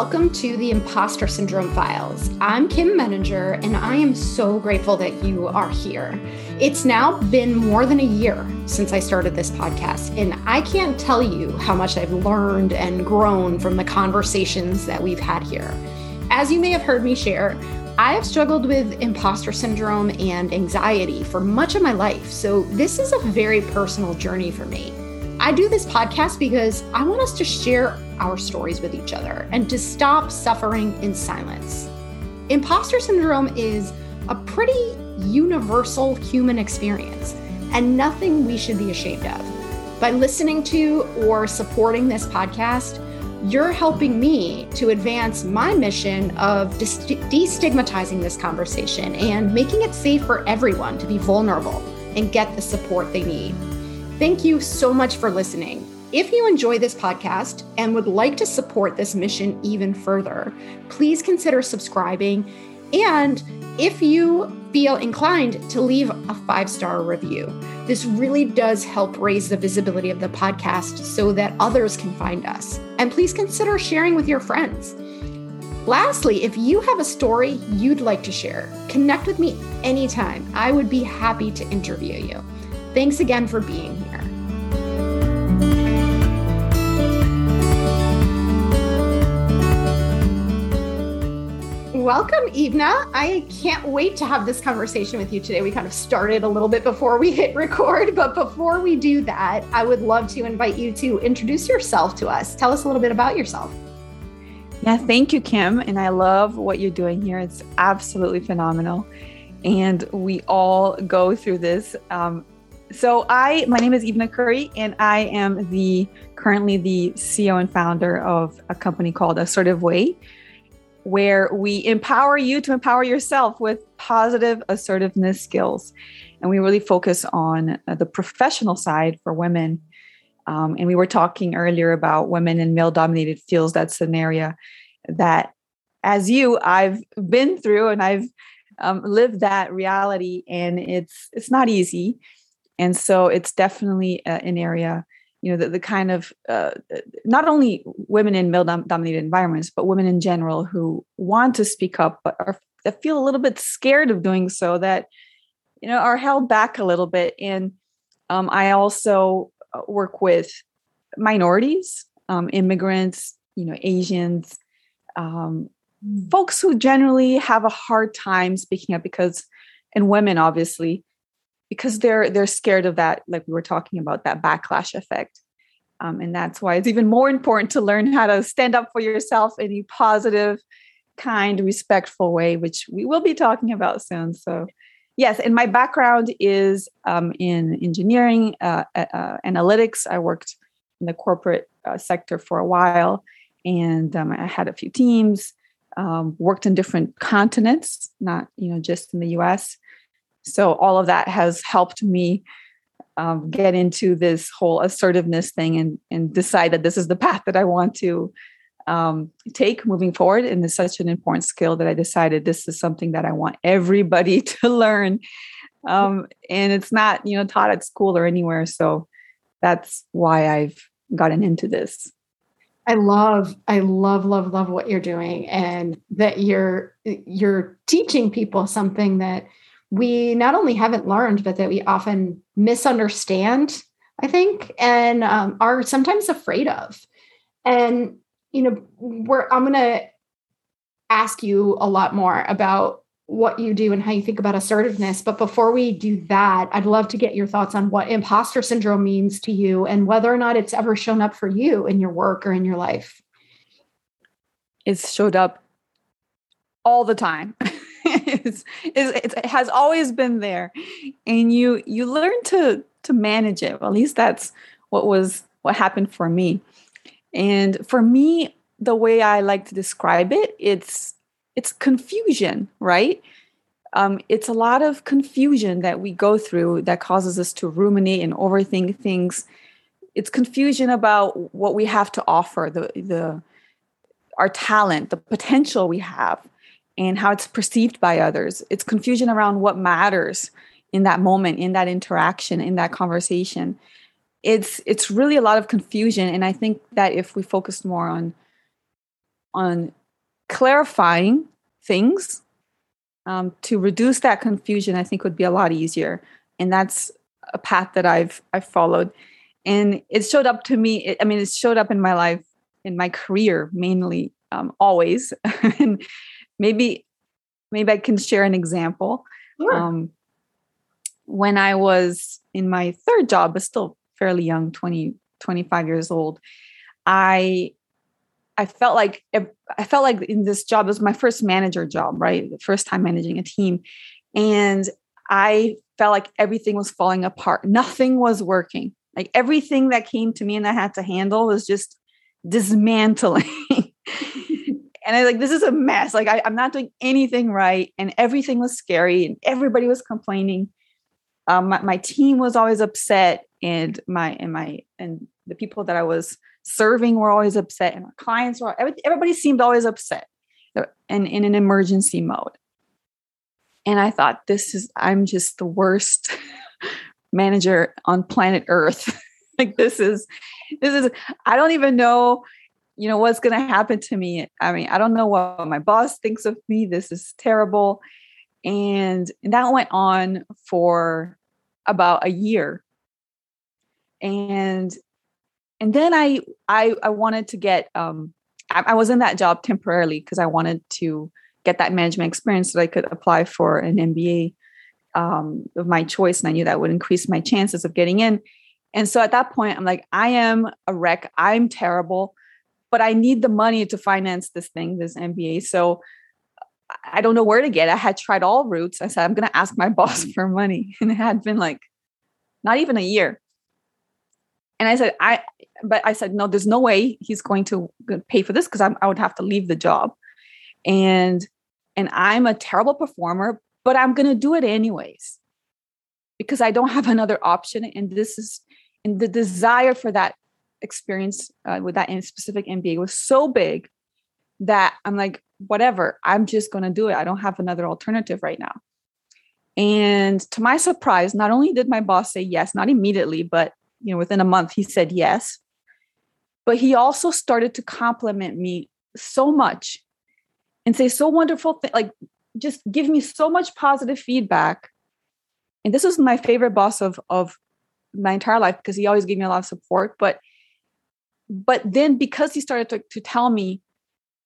welcome to the Impostor Syndrome Files. I'm Kim Meninger, and I am so grateful that you are here. It's now been more than a year since I started this podcast, and I can't tell you how much I've learned and grown from the conversations that we've had here. As you may have heard me share, I have struggled with imposter syndrome and anxiety for much of my life, so this is a very personal journey for me. I do this podcast because I want us to share our stories with each other and to stop suffering in silence. Imposter syndrome is a pretty universal human experience and nothing we should be ashamed of. By listening to or supporting this podcast, you're helping me to advance my mission of destigmatizing this conversation and making it safe for everyone to be vulnerable and get the support they need. Thank you so much for listening. If you enjoy this podcast and would like to support this mission even further, please consider subscribing. And if you feel inclined to leave a five star review, this really does help raise the visibility of the podcast so that others can find us. And please consider sharing with your friends. Lastly, if you have a story you'd like to share, connect with me anytime. I would be happy to interview you. Thanks again for being here. Welcome, Ivna. I can't wait to have this conversation with you today. We kind of started a little bit before we hit record, but before we do that, I would love to invite you to introduce yourself to us. Tell us a little bit about yourself. Yeah, thank you, Kim. And I love what you're doing here. It's absolutely phenomenal. And we all go through this um, so I, my name is Ivna Curi, and I am the currently the CEO and founder of a company called Assertive Way, where we empower you to empower yourself with positive assertiveness skills, and we really focus on uh, the professional side for women. Um, and we were talking earlier about women in male-dominated fields. That's an area that, as you, I've been through, and I've um, lived that reality, and it's it's not easy and so it's definitely uh, an area you know the, the kind of uh, not only women in male dominated environments but women in general who want to speak up but are that feel a little bit scared of doing so that you know are held back a little bit and um, i also uh, work with minorities um, immigrants you know asians um, mm. folks who generally have a hard time speaking up because and women obviously because they're they're scared of that like we were talking about that backlash effect. Um, and that's why it's even more important to learn how to stand up for yourself in a positive kind respectful way which we will be talking about soon. So yes and my background is um, in engineering uh, uh, analytics. I worked in the corporate uh, sector for a while and um, i had a few teams um, worked in different continents not you know just in the us so all of that has helped me um, get into this whole assertiveness thing and and decide that this is the path that I want to um, take moving forward. And it's such an important skill that I decided this is something that I want everybody to learn. Um, and it's not you know taught at school or anywhere. So that's why I've gotten into this. I love, I love, love, love what you're doing, and that you're you're teaching people something that we not only haven't learned, but that we often misunderstand, I think, and um, are sometimes afraid of. And, you know, we're, I'm going to ask you a lot more about what you do and how you think about assertiveness. But before we do that, I'd love to get your thoughts on what imposter syndrome means to you and whether or not it's ever shown up for you in your work or in your life. It's showed up all the time. it's, it's, it has always been there. And you you learn to to manage it. Well, at least that's what was what happened for me. And for me the way i like to describe it it's it's confusion right? Um, it's a lot of confusion that we go through that causes us to ruminate and overthink things. It's confusion about what we have to offer the the our talent the potential we have and how it's perceived by others. It's confusion around what matters in that moment, in that interaction, in that conversation. It's it's really a lot of confusion, and I think that if we focused more on on clarifying things um, to reduce that confusion i think would be a lot easier and that's a path that i've i've followed and it showed up to me it, i mean it showed up in my life in my career mainly um, always and maybe maybe i can share an example. Sure. um, when i was in my third job but still fairly young 20 25 years old i i felt like i felt like in this job it was my first manager job right? The first time managing a team. And i felt like everything was falling apart. Nothing was working. Like everything that came to me and i had to handle was just dismantling and I was like, this is a mess. Like I, am not doing anything right. And everything was scary and everybody was complaining. Um, my, my, team was always upset and my and my and the people that I was serving were always upset and our clients were everybody seemed always upset and in an emergency mode. And I thought, this is I'm just the worst manager on planet Earth. like this is this is I don't even know you know what's going to happen to me? I mean i don't know what my boss thinks of me. This is terrible. And that went on for about a year. And and then i i i wanted to get um i, I was in that job temporarily because i wanted to get that management experience so that i could apply for an mba um, of my choice and i knew that would increase my chances of getting in. And so at that point i'm like i am a wreck. I'm terrible but I need the money to finance this thing, this MBA. So I don't know where to get. It. I had tried all routes. I said, I'm going to ask my boss mm. for money. And it had been like not even a year. And I said, I, but I said, no, there's no way he's going to uh, pay for this because I would have to leave the job. And, and I'm a terrible performer, but I'm going to do it anyways because I don't have another option. And this is, and the desire for that experience uh, with that in specific MBA was so big that I'm like, whatever, I'm just going to do it. I don't have another alternative right now. And to my surprise, not only did my boss say yes, not immediately, but you know, within a month, he said yes. But he also started to compliment me so much and say so wonderful things, like just give me so much positive feedback. And this was my favorite boss of of my entire life because he always gave me a lot of support. But but then because he started to, to tell me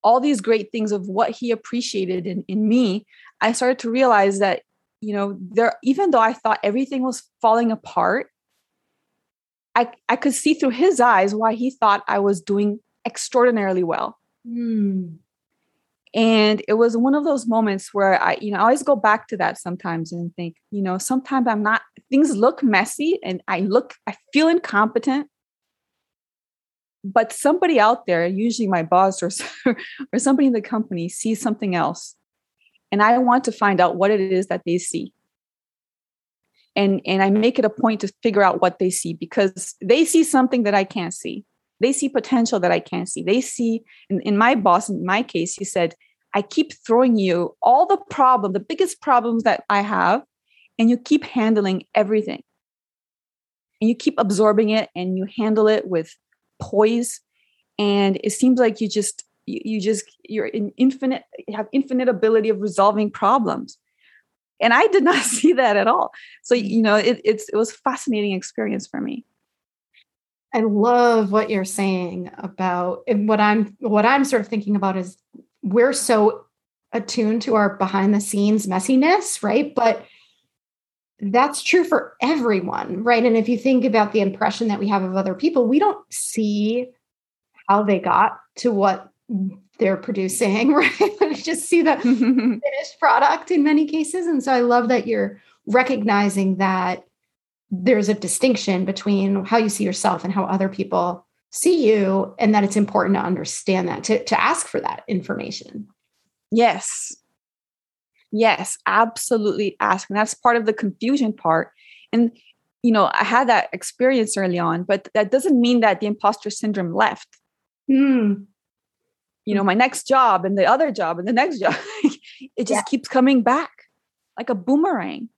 all these great things of what he appreciated in, in me i started to realize that you know there even though i thought everything was falling apart i i could see through his eyes why he thought i was doing extraordinarily well mm. and it was one of those moments where i you know i always go back to that sometimes and think you know sometimes i'm not things look messy and i look i feel incompetent but somebody out there usually my boss or or somebody in the company sees something else and i want to find out what it is that they see. And and i make it a point to figure out what they see because they see something that i can't see. They see potential that i can't see. They see in, in my boss in my case he said i keep throwing you all the problem the biggest problems that i have and you keep handling everything. And you keep absorbing it and you handle it with poise and it seems like you just you, just you're in infinite you have infinite ability of resolving problems. And i did not see that at all. So you know it, it's it was fascinating experience for me. I love what you're saying about and what i'm what i'm sort of thinking about is we're so attuned to our behind the scenes messiness right? But that's true for everyone, right? And if you think about the impression that we have of other people, we don't see how they got to what they're producing, right? we just see the finished product in many cases. And so I love that you're recognizing that there's a distinction between how you see yourself and how other people see you, and that it's important to understand that, to, to ask for that information. Yes, Yes, absolutely ask. And that's part of the confusion part. And, you know, I had that experience early on, but that doesn't mean that the imposter syndrome left. Mm. You know, my next job and the other job and the next job, it just yeah. keeps coming back like a boomerang.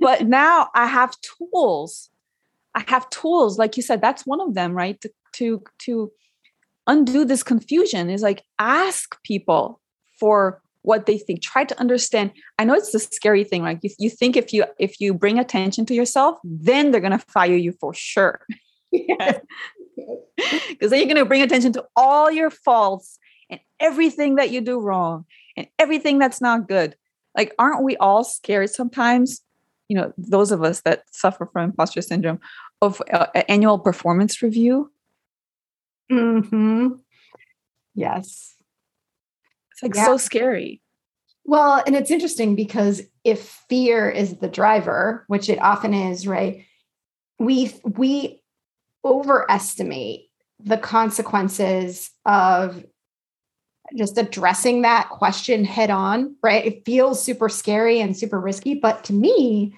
but now I have tools. I have tools, like you said, that's one of them, right? To to to undo this confusion is like ask people for what they think. Try to understand. I know it's the scary thing like you, you think if you if you bring attention to yourself then they're going to fire you for sure. Because then you're going to bring attention to all your faults and everything that you do wrong and everything that's not good. Like aren't we all scared sometimes you know those of us that suffer from imposter syndrome of uh, annual performance review? Hmm Yes. It's like yeah. so scary. Well, and it's interesting because if fear is the driver, which it often is, right? We we overestimate the consequences of just addressing that question head on, right? It feels super scary and super risky, but to me,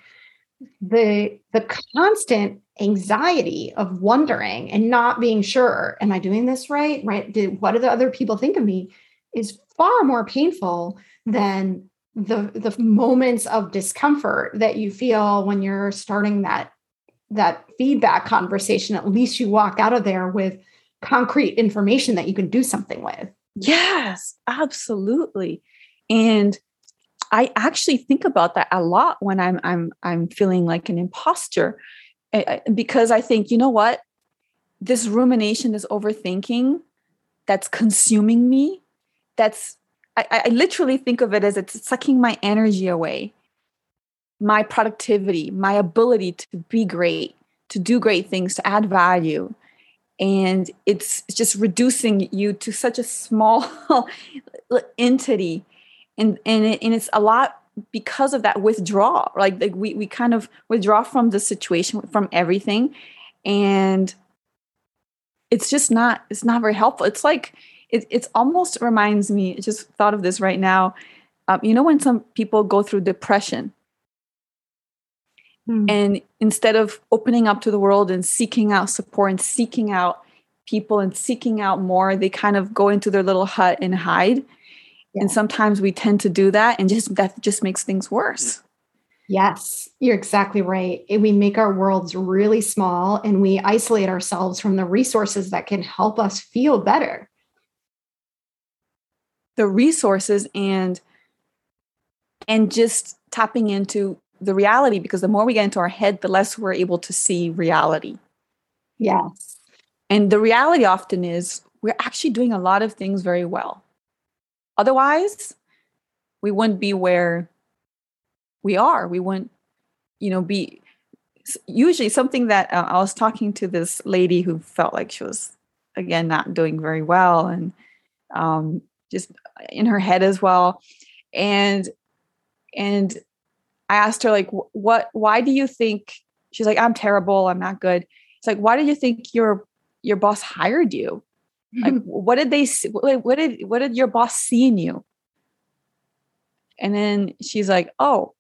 the the constant anxiety of wondering and not being sure am i doing this right right Did, what do the other people think of me is far more painful than the the moments of discomfort that you feel when you're starting that that feedback conversation. At least you walk out of there with concrete information that you can do something with. Yes absolutely. And I actually think about that a lot when I'm I'm I'm feeling like an imposter eh, eh, because I think you know what? This rumination this overthinking that's consuming me that's I, I literally think of it as it's sucking my energy away my productivity my ability to be great to do great things to add value. And it's just reducing you to such a small entity. And and, it, and it's a lot because of that withdrawal like, like we, we kind of withdraw from the situation from everything. And it's just not it's not very helpful. It's like it, it's almost reminds me I just thought of this right now um, you know when some people go through depression? Mm. and instead of opening up to the world and seeking out support and seeking out people and seeking out more they kind of go into their little hut and hide. Yeah. and sometimes we tend to do that and just that just makes things worse. Yes you're exactly right. We make our worlds really small and we isolate ourselves from the resources that can help us feel better the resources and and just tapping into the reality because the more we get into our head the less we're able to see reality. Yes. And the reality often is we're actually doing a lot of things very well. Otherwise, we wouldn't be where we are. We wouldn't, you know, be usually something that uh, I was talking to this lady who felt like she was again not doing very well and um, just in her head as well, and and I asked her like, what? Why do you think? She's like, I'm terrible. I'm not good. It's like, why do you think your your boss hired you? Mm-hmm. like what did they see what did what did your boss see in you and then she's like oh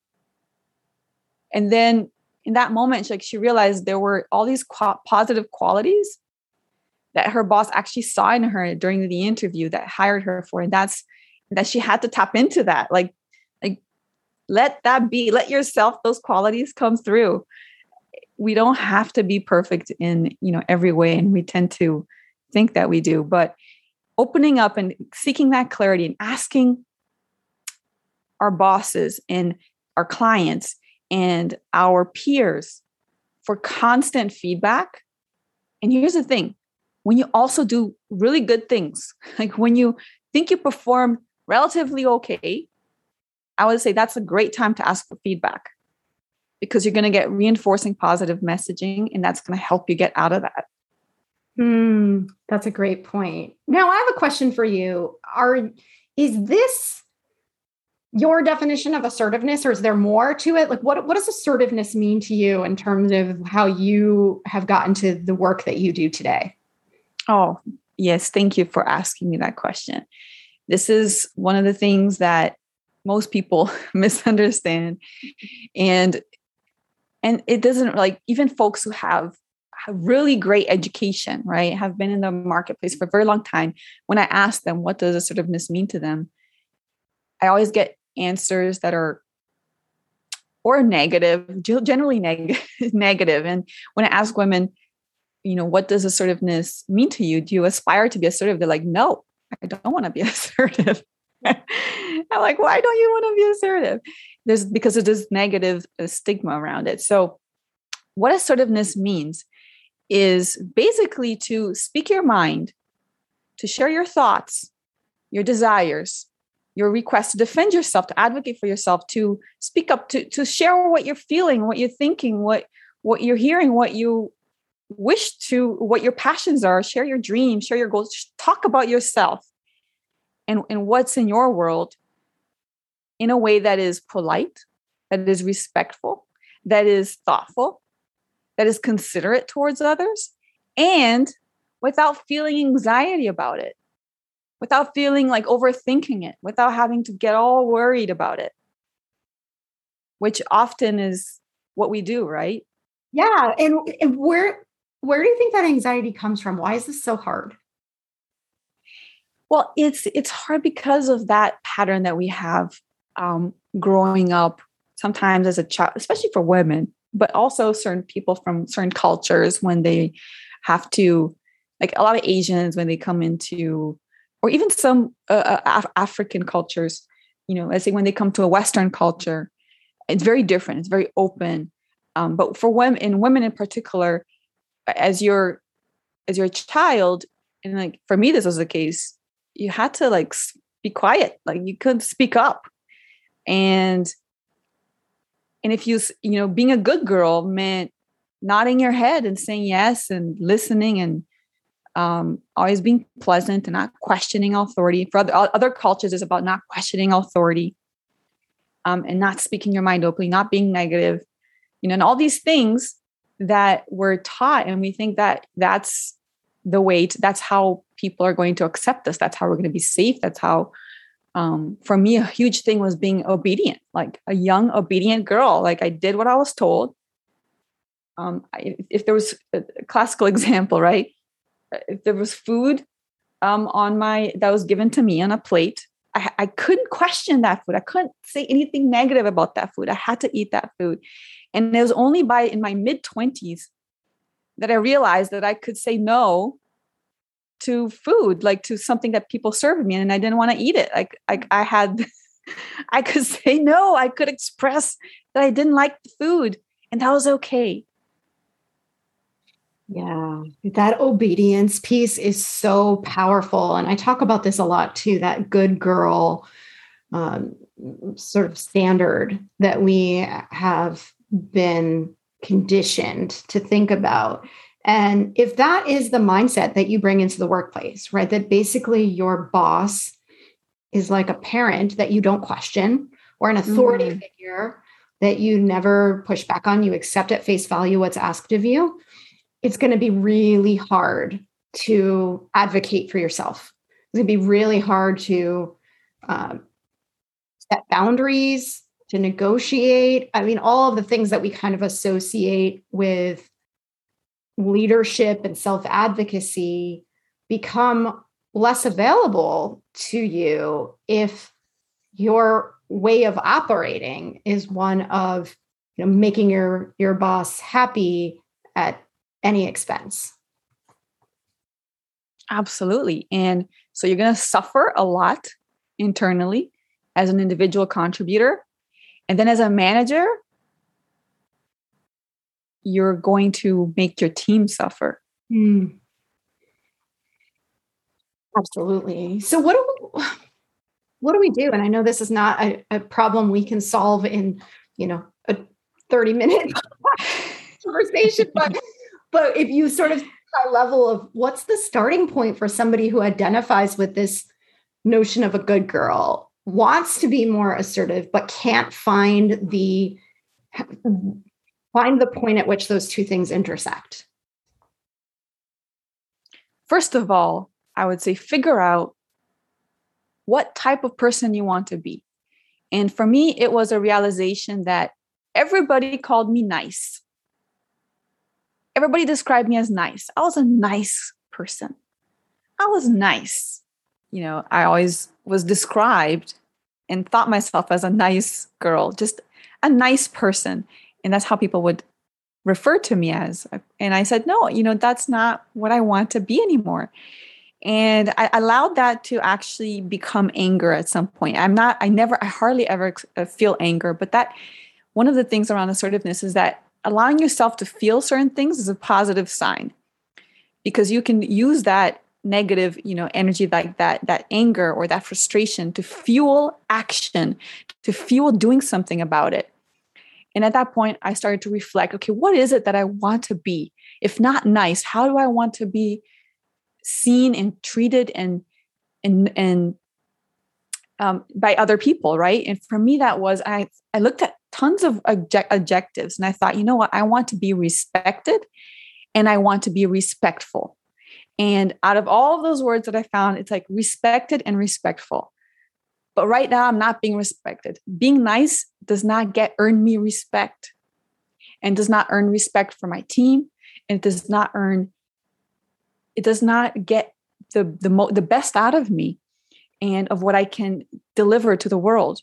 and then in that moment she, like she realized there were all these qu- positive qualities that her boss actually saw in her during the interview that hired her for and that's that she had to tap into that like like let that be let yourself those qualities come through we don't have to be perfect in you know every way and we tend to think that we do, but opening up and seeking that clarity and asking our bosses and our clients and our peers for constant feedback. And here's the thing when you also do really good things, like when you think you perform relatively okay, I would say that's a great time to ask for feedback because you're going to get reinforcing positive messaging and that's going to help you get out of that. Mm, that's a great point. Now, I have a question for you. Are is this your definition of assertiveness, or is there more to it? Like, what what does assertiveness mean to you in terms of how you have gotten to the work that you do today? Oh, yes. Thank you for asking me that question. This is one of the things that most people misunderstand, and and it doesn't like even folks who have really great education, right? Have been in the marketplace for a very long time. When I ask them, what does assertiveness mean to them? I always get answers that are or negative, generally negative, negative. And when I ask women, you know, what does assertiveness mean to you? Do you aspire to be assertive? They're like, no, I don't want to be assertive. I'm like, why don't you want to be assertive? There's because there's this negative uh, stigma around it. So, what assertiveness means is basically to speak your mind, to share your thoughts, your desires, your requests, to defend yourself, to advocate for yourself, to speak up, to to share what you're feeling, what you're thinking, what what you're hearing, what you wish to, what your passions are, share your dreams, share your goals, talk about yourself and, and what's in your world in a way that is polite, that is respectful, that is thoughtful, that is considerate towards others, and without feeling anxiety about it, without feeling like overthinking it, without having to get all worried about it, which often is what we do, right? Yeah. And, and where where do you think that anxiety comes from? Why is this so hard? Well, it's it's hard because of that pattern that we have um, growing up. Sometimes as a child, especially for women, but also certain people from certain cultures when they have to, like a lot of Asians when they come into, or even some uh, uh Af- African cultures, you know, let's say when they come to a Western culture, it's very different. It's very open. Um, but for women, in women in particular, as your as your child, and like for me, this was the case you had to like be quiet like you couldn't speak up. And and if you you know being a good girl meant nodding your head and saying yes and listening and um, always being pleasant and not questioning authority. For other, other cultures is about not questioning authority um, and not speaking your mind openly not being negative you know and all these things that we're taught and we think that that's the way to, that's how people are going to accept us that's how we're going to be safe. That's how um, for me a huge thing was being obedient like a young obedient girl. Like i did what i was told. Um, I, if there was a classical example right? If there was food um, on my that was given to me on a plate I, I couldn't question that food. I couldn't say anything negative about that food. I had to eat that food and it was only by in my mid 20s that I realized that I could say no to food, like to something that people served me, and I didn't want to eat it. Like I, I had, I could say no. I could express that I didn't like the food, and that was okay. Yeah, that obedience piece is so powerful, and I talk about this a lot too. That good girl um, sort of standard that we have been conditioned to think about. And if that is the mindset that you bring into the workplace, right, that basically your boss is like a parent that you don't question or an authority mm-hmm. figure that you never push back on, you accept at face value what's asked of you, it's going to be really hard to advocate for yourself. It's going to be really hard to um, set boundaries, to negotiate. I mean, all of the things that we kind of associate with leadership and self advocacy become less available to you if your way of operating is one of you know making your your boss happy at any expense absolutely and so you're going to suffer a lot internally as an individual contributor and then as a manager, you're going to make your team suffer. Mm. Absolutely. So what do we, what do we do? And I know this is not a, a problem we can solve in, you know, a 30 minute conversation, but but if you sort of high level of what's the starting point for somebody who identifies with this notion of a good girl wants to be more assertive but can't find the find the point at which those two things intersect. First of all i would say figure out what type of person you want to be. And for me it was a realization that everybody called me nice. Everybody described me as nice. I was a nice person. I was nice you know i always was described and thought myself as a nice girl, just a nice person. And that's how people would refer to me as. And I said, no, you know, that's not what I want to be anymore. And I allowed that to actually become anger at some point. I'm not, I never, I hardly ever uh, feel anger, but that one of the things around assertiveness is that allowing yourself to feel certain things is a positive sign because you can use that negative you know energy like that that anger or that frustration to fuel action to fuel doing something about it. And at that point i started to reflect okay what is it that i want to be? If not nice how do i want to be seen and treated and and and um, by other people right? And for me that was i i looked at tons of object- objectives and i thought you know what? I want to be respected and i want to be respectful and out of all of those words that I found, it's like respected and respectful. But right now, I'm not being respected. Being nice does not get earn me respect and does not earn respect for my team. And it does not earn, it does not get the, the, mo- the best out of me and of what I can deliver to the world.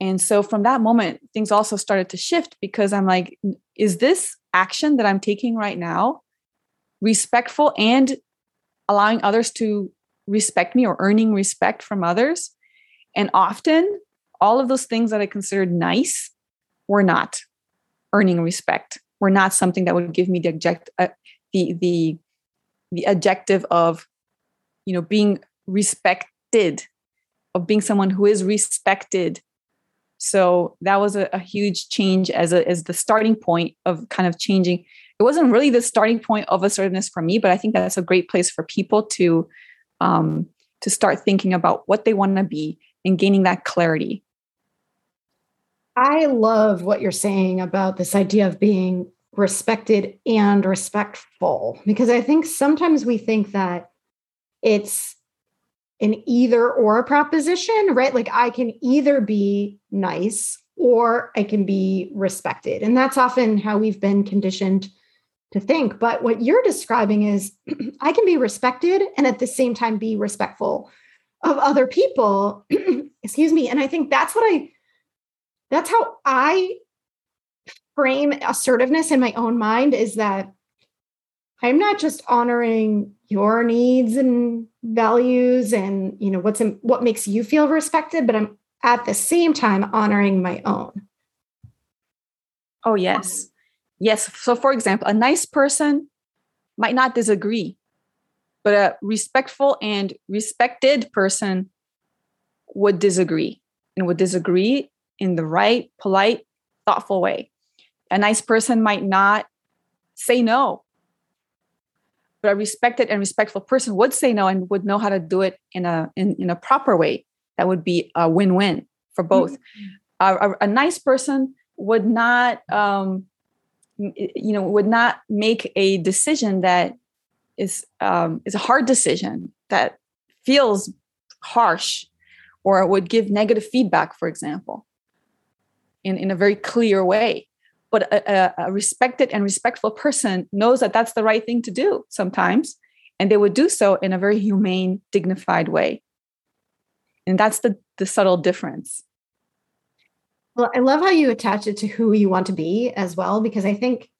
And so from that moment, things also started to shift because I'm like, is this action that I'm taking right now respectful and allowing others to respect me or earning respect from others. And often, all of those things that I considered nice were not earning respect, were not something that would give me the object, uh, the the the adjective of, you know, being respected, of being someone who is respected. So that was a, a huge change as a as the starting point of kind of changing it wasn't really the starting point of assertiveness for me, but I think that's a great place for people to um, to start thinking about what they want to be and gaining that clarity. I love what you're saying about this idea of being respected and respectful because I think sometimes we think that it's an either or proposition, right? Like I can either be nice or I can be respected. And that's often how we've been conditioned to think. But what you're describing is I can be respected and at the same time be respectful of other people. Excuse me. And I think that's what I, that's how I frame assertiveness in my own mind is that I'm not just honoring your needs and values and you know what's in, what makes you feel respected, but I'm at the same time honoring my own. Oh yes. Yes. So, for example, a nice person might not disagree, but a respectful and respected person would disagree and would disagree in the right, polite, thoughtful way. A nice person might not say no, but a respected and respectful person would say no and would know how to do it in a in, in a proper way that would be a win-win for both. Mm-hmm. A, a, a, nice person would not um, you know would not make a decision that is um, is a hard decision that feels harsh or would give negative feedback for example in, in a very clear way. But a, a, respected and respectful person knows that that's the right thing to do sometimes and they would do so in a very humane dignified way. And that's the the subtle difference well, I love how you attach it to who you want to be as well, because I think,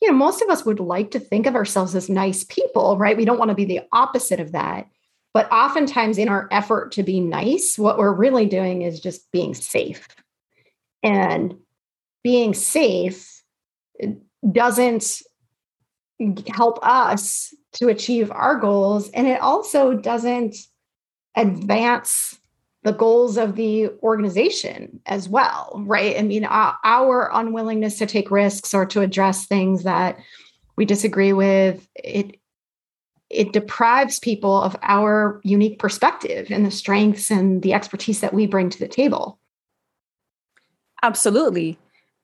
you know, most of us would like to think of ourselves as nice people, right? We don't want to be the opposite of that. But oftentimes, in our effort to be nice, what we're really doing is just being safe. And being safe eh, doesn't help us to achieve our goals. And it also doesn't advance the goals of the organization as well, right? I mean, our, unwillingness to take risks or to address things that we disagree with, it it deprives people of our unique perspective and the strengths and the expertise that we bring to the table. Absolutely.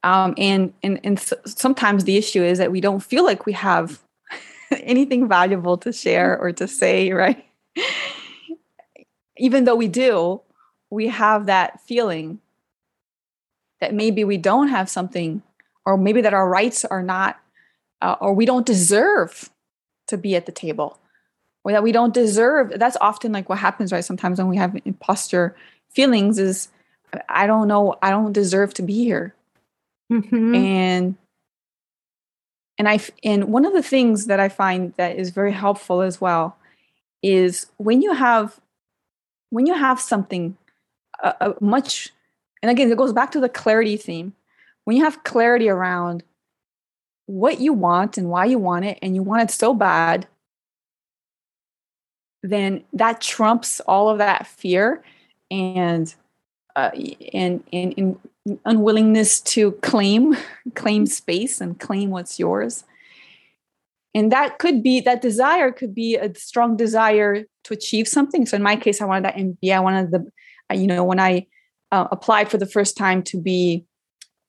Um, and, and, and sometimes the issue is that we don't feel like we have anything valuable to share or to say, right? Even though we do, we have that feeling that maybe we don't have something or maybe that our rights are not uh, or we don't deserve to be at the table or that we don't deserve that's often like what happens right sometimes when we have imposter feelings is i don't know i don't deserve to be here mm-hmm. and and I and one of the things that I find that is very helpful as well is when you have when you have something a, a much and again it goes back to the clarity theme. When you have clarity around what you want and why you want it and you want it so bad then that trumps all of that fear and uh, and, and, and unwillingness to claim claim space and claim what's yours. And that could be that desire could be a strong desire to achieve something. So in my case i wanted that mba i wanted the you know when i uh, applied for the first time to be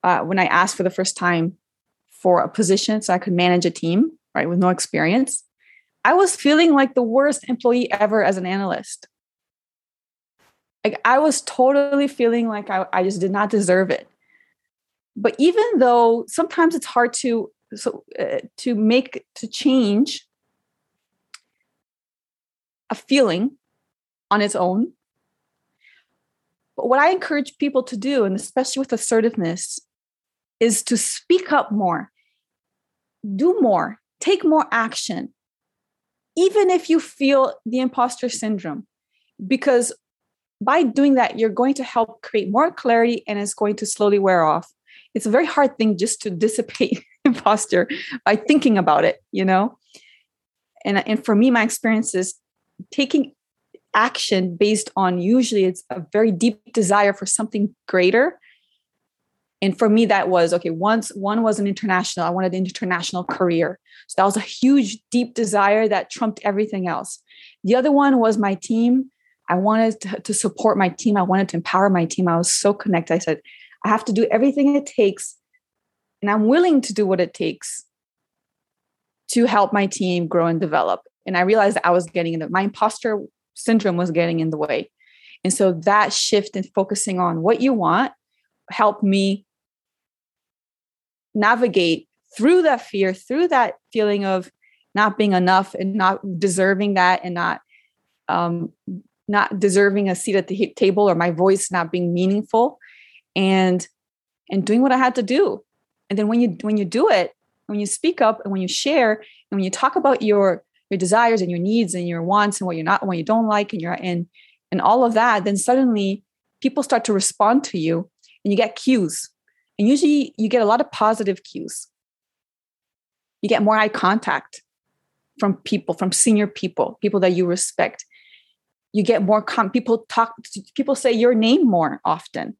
uh, when i asked for the first time for a position so i could manage a team right with no experience i was feeling like the worst employee ever as an analyst like I was totally feeling like I, I just did not deserve it. But even though sometimes it's hard to so uh, to make to change a feeling on its own. But what I encourage people to do, and especially with assertiveness, is to speak up more, do more, take more action, even if you feel the imposter syndrome. Because by doing that, you're going to help create more clarity and it's going to slowly wear off. It's a very hard thing just to dissipate imposter by thinking about it, you know? And, and for me, my experience is taking action based on usually it's a very deep desire for something greater. And for me, that was okay. Once one was an international, I wanted an international career. So that was a huge, deep desire that trumped everything else. The other one was my team I wanted to, support my team. I wanted to empower my team. I was so connected. I said, I have to do everything it takes, and I'm willing to do what it takes to help my team grow and develop. And I realized I was getting in the, my imposter syndrome was getting in the way. And so that shift in focusing on what you want helped me navigate through that fear, through that feeling of not being enough and not deserving that and not um, not deserving a seat at the table or my voice not being meaningful and and doing what i had to do and then when you when you do it when you speak up and when you share and when you talk about your your desires and your needs and your wants and what you're not what you don't like and you're and and all of that then suddenly people start to respond to you and you get cues. And usually you get a lot of positive cues. You get more eye contact from people from senior people people that you respect. You get more com- people talk people say your name more often.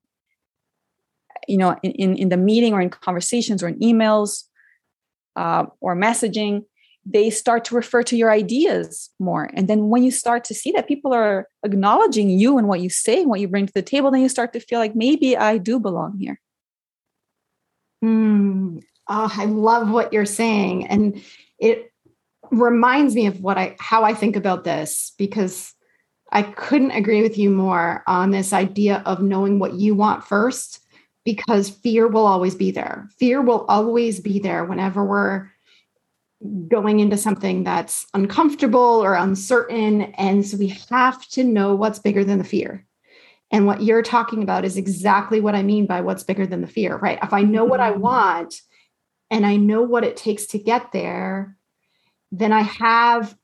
You know in, in, in the meeting or in conversations or in emails uh, or messaging they start to refer to your ideas more. And then when you start to see that people are acknowledging you and what you say and what you bring to the table then you start to feel like maybe i do belong here. Mm, oh, i love what you're saying. And it reminds me of what i how i think about this because I couldn't agree with you more on this idea of knowing what you want first because fear will always be there. Fear will always be there whenever we're going into something that's uncomfortable or uncertain. And so we have to know what's bigger than the fear. And what you're talking about is exactly what I mean by what's bigger than the fear, right? If I know what I mm-hmm. want and I know what it takes to get there, then I have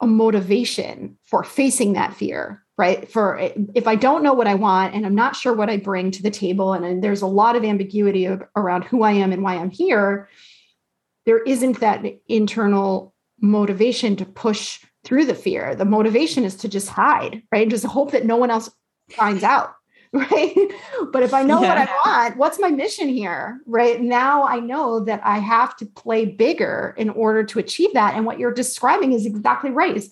a motivation for facing that fear right for if i don't know what i want and i'm not sure what i bring to the table and, and there's a lot of ambiguity around who i am and why i'm here there isn't that internal motivation to push through the fear the motivation is to just hide right just hope that no one else finds out right? But if I know yeah. what I want, what's my mission here? Right now, I know that I have to play bigger in order to achieve that. And what you're describing is exactly right. Is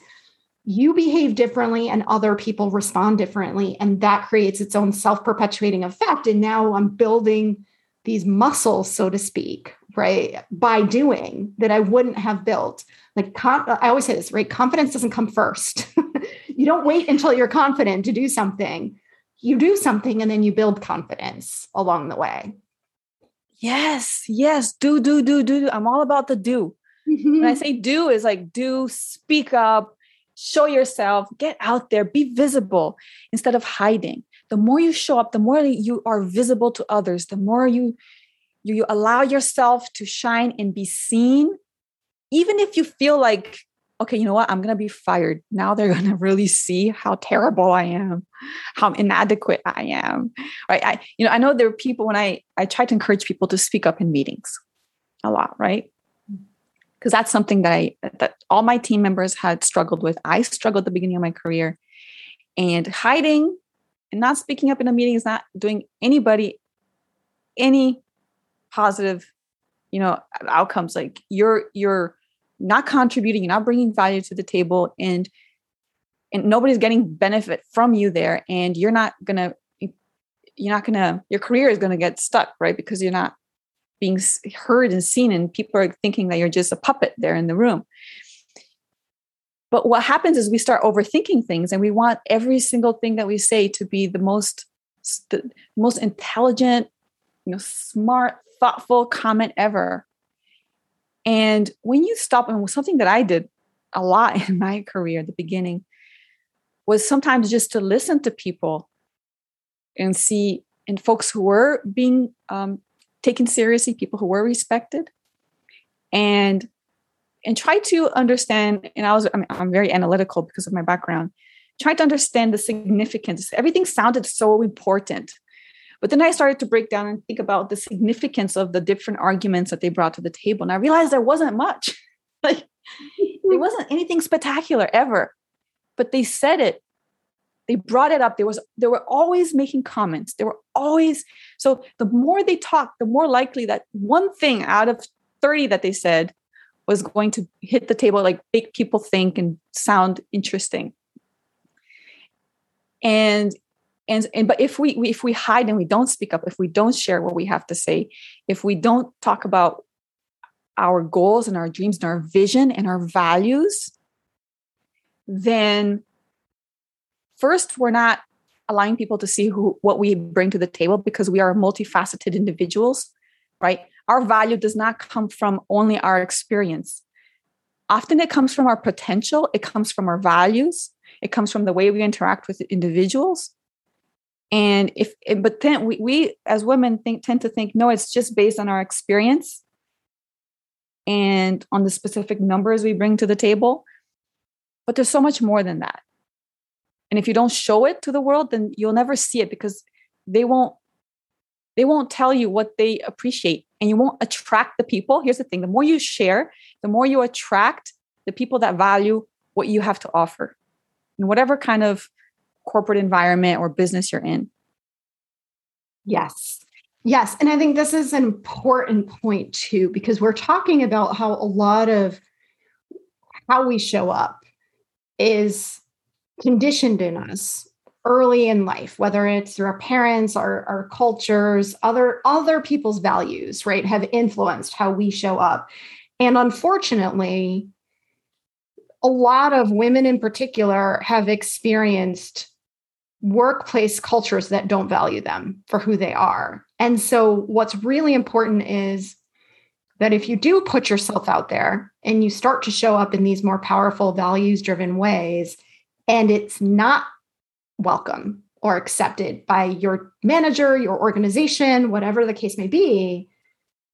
you behave differently and other people respond differently. And that creates its own self perpetuating effect. And now I'm building these muscles, so to speak, right? By doing that I wouldn't have built. Like, I always say this, right? Confidence doesn't come first. you don't wait until you're confident to do something you do something and then you build confidence along the way. Yes, yes, do, do, do, do. I'm all about the do. Mm-hmm. When I say do, is like do, speak up, show yourself, get out there, be visible instead of hiding. The more you show up, the more you are visible to others, the more you you allow yourself to shine and be seen? Even if you feel like okay you know what? I'm going to be fired. Now they're going to really see how terrible i am how inadequate i am right? I you know i know there are people when i i try to encourage people to speak up in meetings a lot right? Because that's something that i that all my team members had struggled with. I struggled at the beginning of my career. And hiding and not speaking up in a meeting is not doing anybody any positive you know outcomes like you're you're not contributing you're not bringing value to the table and and nobody's getting benefit from you there and you're not gonna you're not gonna your career is gonna get stuck right? Because you're not being heard and seen and people are thinking that you're just a puppet there in the room. But what happens is we start overthinking things and we want every single thing that we say to be the most the most intelligent you know smart thoughtful comment ever. And when you stop and something that i did a lot in my career at the beginning was sometimes just to listen to people and see and folks who were being um, taken seriously people who were respected and and try to understand and i was I mean, i'm very analytical because of my background try to understand the significance. Everything sounded so important but then I started to break down and think about the significance of the different arguments that they brought to the table. And I realized there wasn't much. like there wasn't anything spectacular ever. But they said it. They brought it up. There was they were always making comments. They were always so the more they talked, the more likely that one thing out of 30 that they said was going to hit the table like make people think and sound interesting. And and and but if we, we if we hide and we don't speak up if we don't share what we have to say if we don't talk about our goals and our dreams and our vision and our values then first we're not allowing people to see who what we bring to the table because we are multifaceted individuals right? Our value does not come from only our experience. Often it comes from our potential it comes from our values it comes from the way we interact with individuals and if but then we, we as women think tend to think no it's just based on our experience and on the specific numbers we bring to the table. But there's so much more than that. And if you don't show it to the world then you'll never see it because they won't they won't tell you what they appreciate and you won't attract the people. Here's the thing the more you share the more you attract the people that value what you have to offer. In whatever kind of corporate environment or business you're in. Yes. Yes. And I think this is an important point too, because we're talking about how a lot of how we show up is conditioned in us early in life whether it's through our parents our, our cultures other other people's values right have influenced how we show up and unfortunately a lot of women in particular have experienced workplace cultures that don't value them for who they are. And so, what's really important is that if you do put yourself out there and you start to show up in these more powerful, values driven ways, and it's not welcome or accepted by your manager, your organization, whatever the case may be,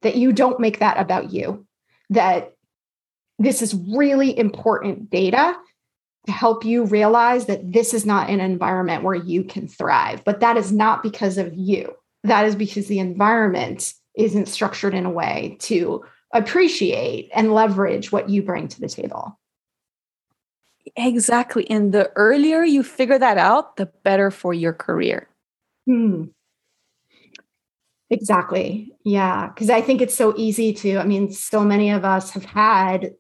that you don't make that about you, that this is really important data to help you realize that this is not an environment where you can thrive. But that is not because of you. That is because the environment isn't structured in a way to appreciate and leverage what you bring to the table. Exactly. And the earlier you figure that out, the better for your career. Hmm. Exactly. Yeah. Because I think it's so easy to, I mean, so many of us have had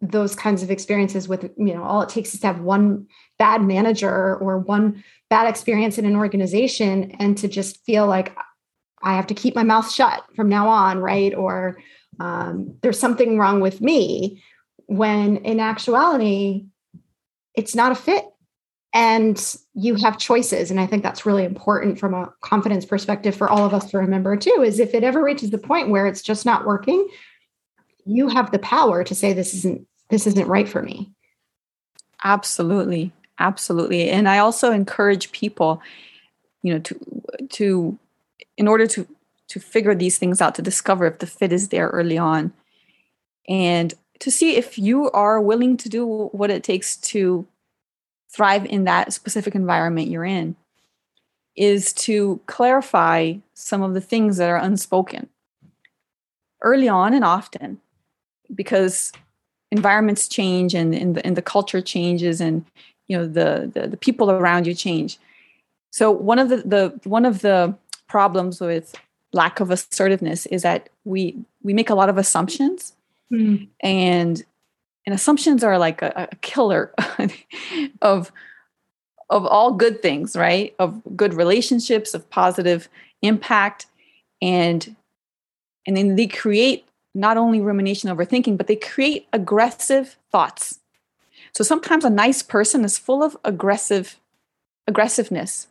those kinds of experiences with you know all it takes is to have one bad manager or one bad experience in an organization and to just feel like i have to keep my mouth shut from now on right? Or um, there's something wrong with me when in actuality it's not a fit and you have choices. And i think that's really important from a confidence perspective for all of us to remember too is if it ever reaches the point where it's just not working you have the power to say this isn't this isn't right for me. Absolutely. Absolutely. And i also encourage people you know to to in order to to figure these things out to discover if the fit is there early on and to see if you are willing to do what it takes to thrive in that specific environment you're in is to clarify some of the things that are unspoken early on and often because environments change and, and, the, and the culture changes and you know the, the, the people around you change. So one of the, the one of the problems with lack of assertiveness is that we we make a lot of assumptions mm. and and assumptions are like a, a killer of of all good things right? Of good relationships of positive impact. And and then they create not only rumination overthinking but they create aggressive thoughts. So sometimes a nice person is full of aggressive aggressiveness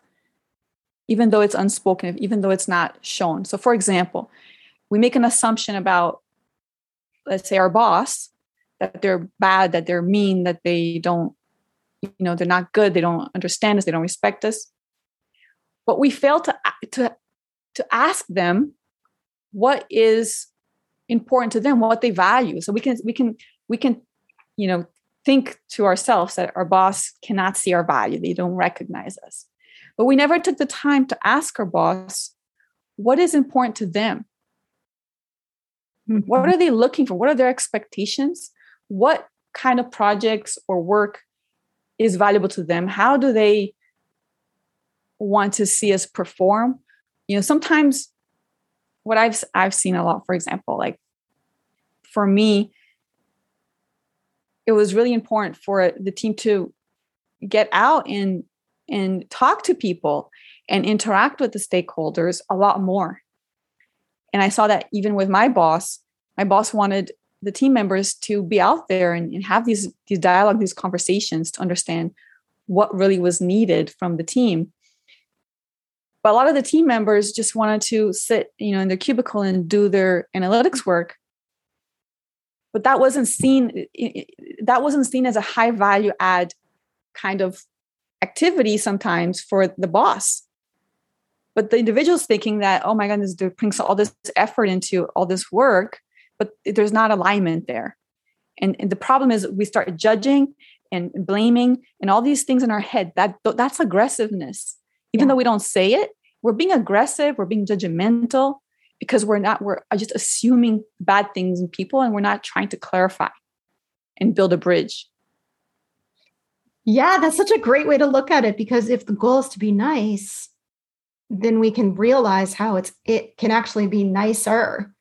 even though it's unspoken even though it's not shown. So for example we make an assumption about let's say our boss that they're bad that they're mean that they don't you know they're not good they don't understand us they don't respect us. But we fail to to to ask them what is important to them what they value. So we can we can we can you know think to ourselves that our boss cannot see our value. They don't recognize us. But we never took the time to ask our boss what is important to them? Mm-hmm. what are they looking for? What are their expectations? What kind of projects or work is valuable to them? How do they want to see us perform? You know sometimes what i've i've seen a lot for example like for me it was really important for the team to get out and and talk to people and interact with the stakeholders a lot more. And i saw that even with my boss my boss wanted the team members to be out there and, and have these these dialogue these conversations to understand what really was needed from the team but a lot of the team members just wanted to sit you know in their cubicle and do their analytics work but that wasn't seen that wasn't seen as a high value add kind of activity sometimes for the boss but the individual's thinking that oh my goodness they're putting all this effort into all this work but there's not alignment there. And, and the problem is we start judging and blaming and all these things in our head. That that's aggressiveness. Even yeah. though we don't say it, we're being aggressive, we're being judgmental because we're not we're just assuming bad things in people and we're not trying to clarify and build a bridge. Yeah, that's such a great way to look at it because if the goal is to be nice, then we can realize how it's it can actually be nicer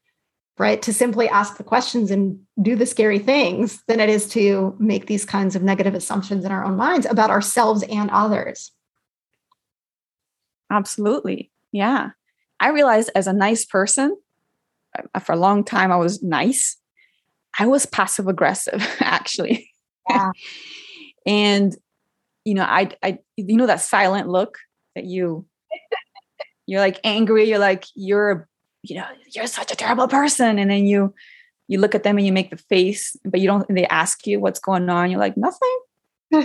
right? To simply ask the questions and do the scary things than it is to make these kinds of negative assumptions in our own minds about ourselves and others. Absolutely. Yeah. I realized as a nice person, uh, for a long time, I was nice. I was passive aggressive, actually. Yeah. and, you know, I, I, you know, that silent look that you, you're like angry, you're like, you're you know, you're such a terrible person. And then you you look at them and you make the face, but you don't they ask you what's going on. You're like, nothing. yeah,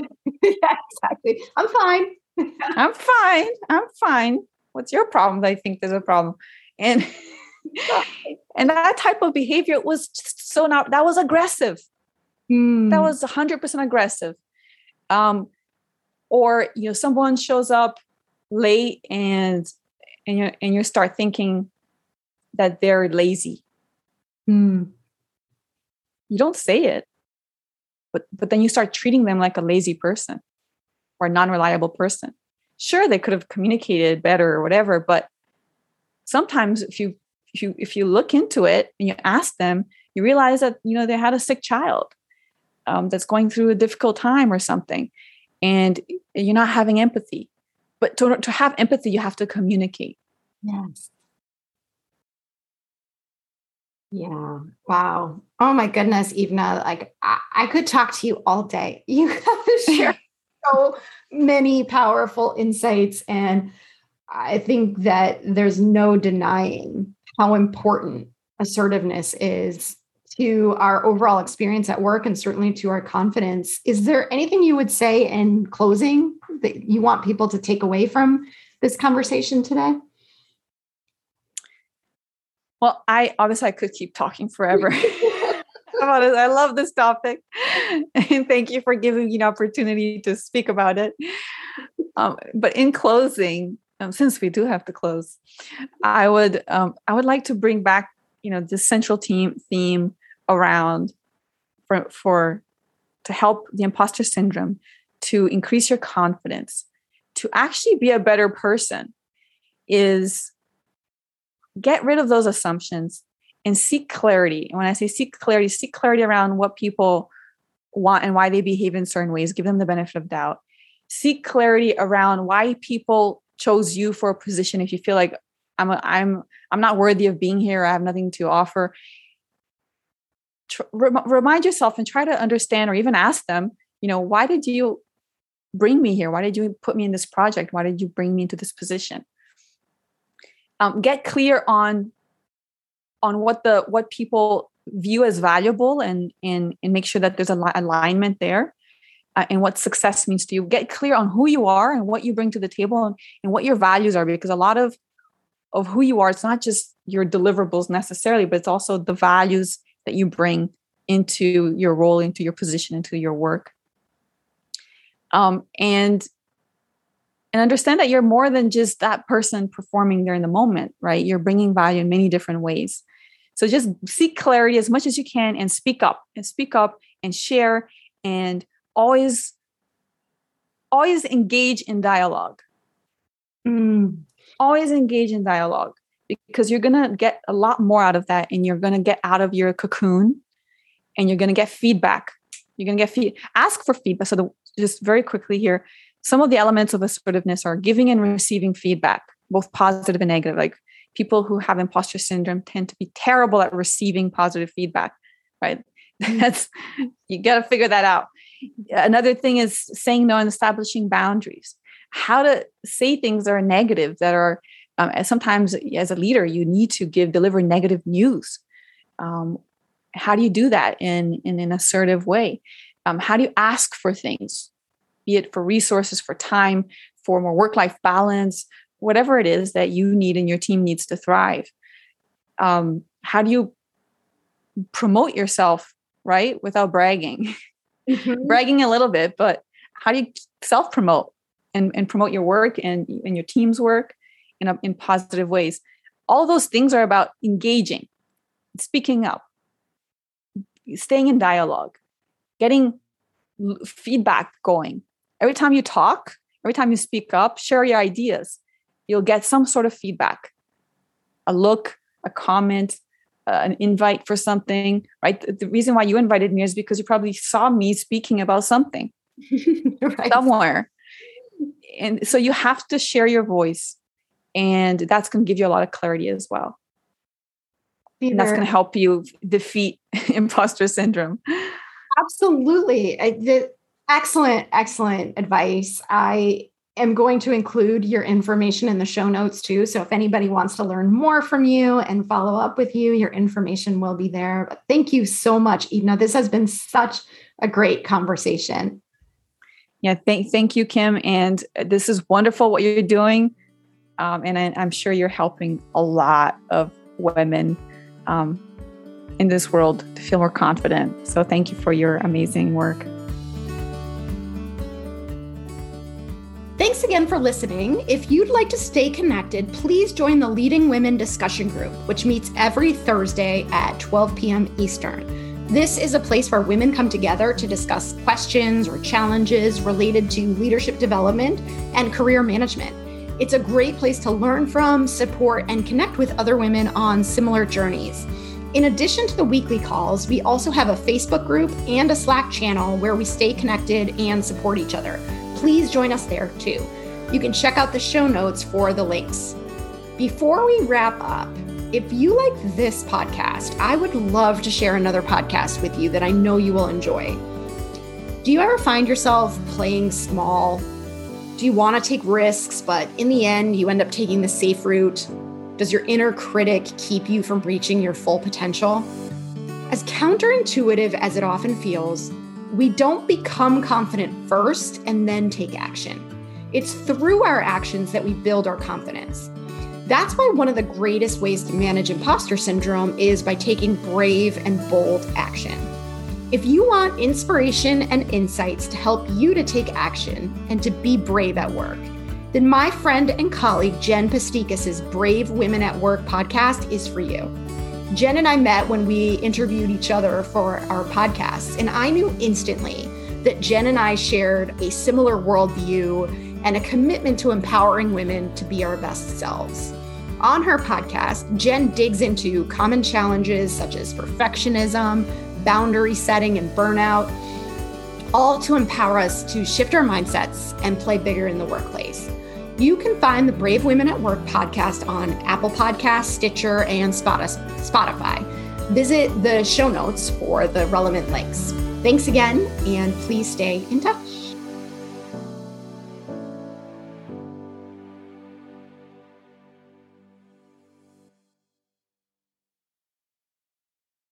exactly. I'm fine. I'm fine. I'm fine. What's your problem? I think there's a problem. And and that type of behavior was so not that was aggressive. Mm. That was 100% aggressive. Um, or you know, someone shows up late and and you and you start thinking that they're lazy. Mm. You don't say it, but but then you start treating them like a lazy person or non-reliable person. Sure, they could have communicated better or whatever, but sometimes if you if you if you look into it and you ask them, you realize that you know they had a sick child um, that's going through a difficult time or something, and you're not having empathy. But to, to have empathy, you have to communicate. Yes. Yeah. Wow. Oh my goodness, Ivna. Like I, I could talk to you all day. You have to share so many powerful insights. And I think that there's no denying how important assertiveness is to our overall experience at work and certainly to our confidence. Is there anything you would say in closing that you want people to take away from this conversation today? Well, I obviously I could keep talking forever about it. I love this topic, and thank you for giving me an opportunity to speak about it. Um, but in closing, um, since we do have to close, I would um, I would like to bring back you know the central team theme around for for to help the imposter syndrome to increase your confidence to actually be a better person is get rid of those assumptions and seek clarity. And when I say seek clarity, seek clarity around what people want and why they behave in certain ways, give them the benefit of doubt. Seek clarity around why people chose you for a position if you feel like I'm a, I'm I'm not worthy of being here, I have nothing to offer. Tr- remind yourself and try to understand or even ask them, you know, why did you bring me here? Why did you put me in this project? Why did you bring me into this position? Um, get clear on on what the what people view as valuable and and and make sure that there's a li- alignment there uh, and what success means to you. Get clear on who you are and what you bring to the table and, and what your values are because a lot of of who you are it's not just your deliverables necessarily but it's also the values that you bring into your role into your position into your work. Um, and and understand that you're more than just that person performing there in the moment right? You're bringing value in many different ways so just seek clarity as much as you can and speak up and speak up and share and always always engage in dialogue. Mm. always engage in dialogue because you're going to get a lot more out of that and you're going to get out of your cocoon and you're going to get feedback. You're going to get feed ask for feedback. So the, just very quickly here some of the elements of assertiveness are giving and receiving feedback both positive and negative. Like people who have imposter syndrome tend to be terrible at receiving positive feedback right? That's you got to figure that out. Another thing is saying no and establishing boundaries. How to say things that are negative that are um, sometimes as a leader you need to give deliver negative news. Um, how do you do that in in an assertive way? Um, how do you ask for things? Be it for resources for time for more work life balance whatever it is that you need and your team needs to thrive um, how do you promote yourself right without bragging mm-hmm. bragging a little bit, but how do you self promote and, and promote your work and, and your team's work in, a, in positive ways? All those things are about engaging, speaking up, staying in dialogue, getting feedback going. Every time you talk, every time you speak up, share your ideas, you'll get some sort of feedback a look, a comment, uh, an invite for something, right? The, the reason why you invited me is because you probably saw me speaking about something right. somewhere. And so you have to share your voice, and that's going to give you a lot of clarity as well. And that's going to help you defeat imposter syndrome. Absolutely. I, the, excellent, excellent advice. I am going to include your information in the show notes too. So if anybody wants to learn more from you and follow up with you, your information will be there. But thank you so much, Ivna. This has been such a great conversation. Yeah, thank thank you, Kim. And this is wonderful what you're doing. Um, and I, am sure you're helping a lot of women um, in this world to feel more confident. So thank you for your amazing work. Thanks again for listening. If you'd like to stay connected, please join the Leading Women discussion group, which meets every Thursday at 12 p.m. Eastern. This is a place where women come together to discuss questions or challenges related to leadership development and career management. It's a great place to learn from, support, and connect with other women on similar journeys. In addition to the weekly calls, we also have a Facebook group and a Slack channel where we stay connected and support each other please join us there too. You can check out the show notes for the links. Before we wrap up, if you like this podcast, I would love to share another podcast with you that I know you will enjoy. Do you ever find yourself playing small? Do you want to take risks, but in the end, you end up taking the safe route? Does your inner critic keep you from reaching your full potential? As counterintuitive as it often feels, we don't become confident first and then take action. It's through our actions that we build our confidence. That's why one of the greatest ways to manage imposter syndrome is by taking brave and bold action. If you want inspiration and insights to help you to take action and to be brave at work, then my friend and colleague Jen Pastikas's Brave Women at Work podcast is for you. Jen and I met when we interviewed each other for our podcasts, and I knew instantly that Jen and I shared a similar worldview and a commitment to empowering women to be our best selves. On her podcast, Jen digs into common challenges such as perfectionism, boundary setting, and burnout, all to empower us to shift our mindsets and play bigger in the workplace. You can find the Brave Women at Work podcast on Apple Podcasts, Stitcher, and Spotify. Visit the show notes for the relevant links. Thanks again, and please stay in touch.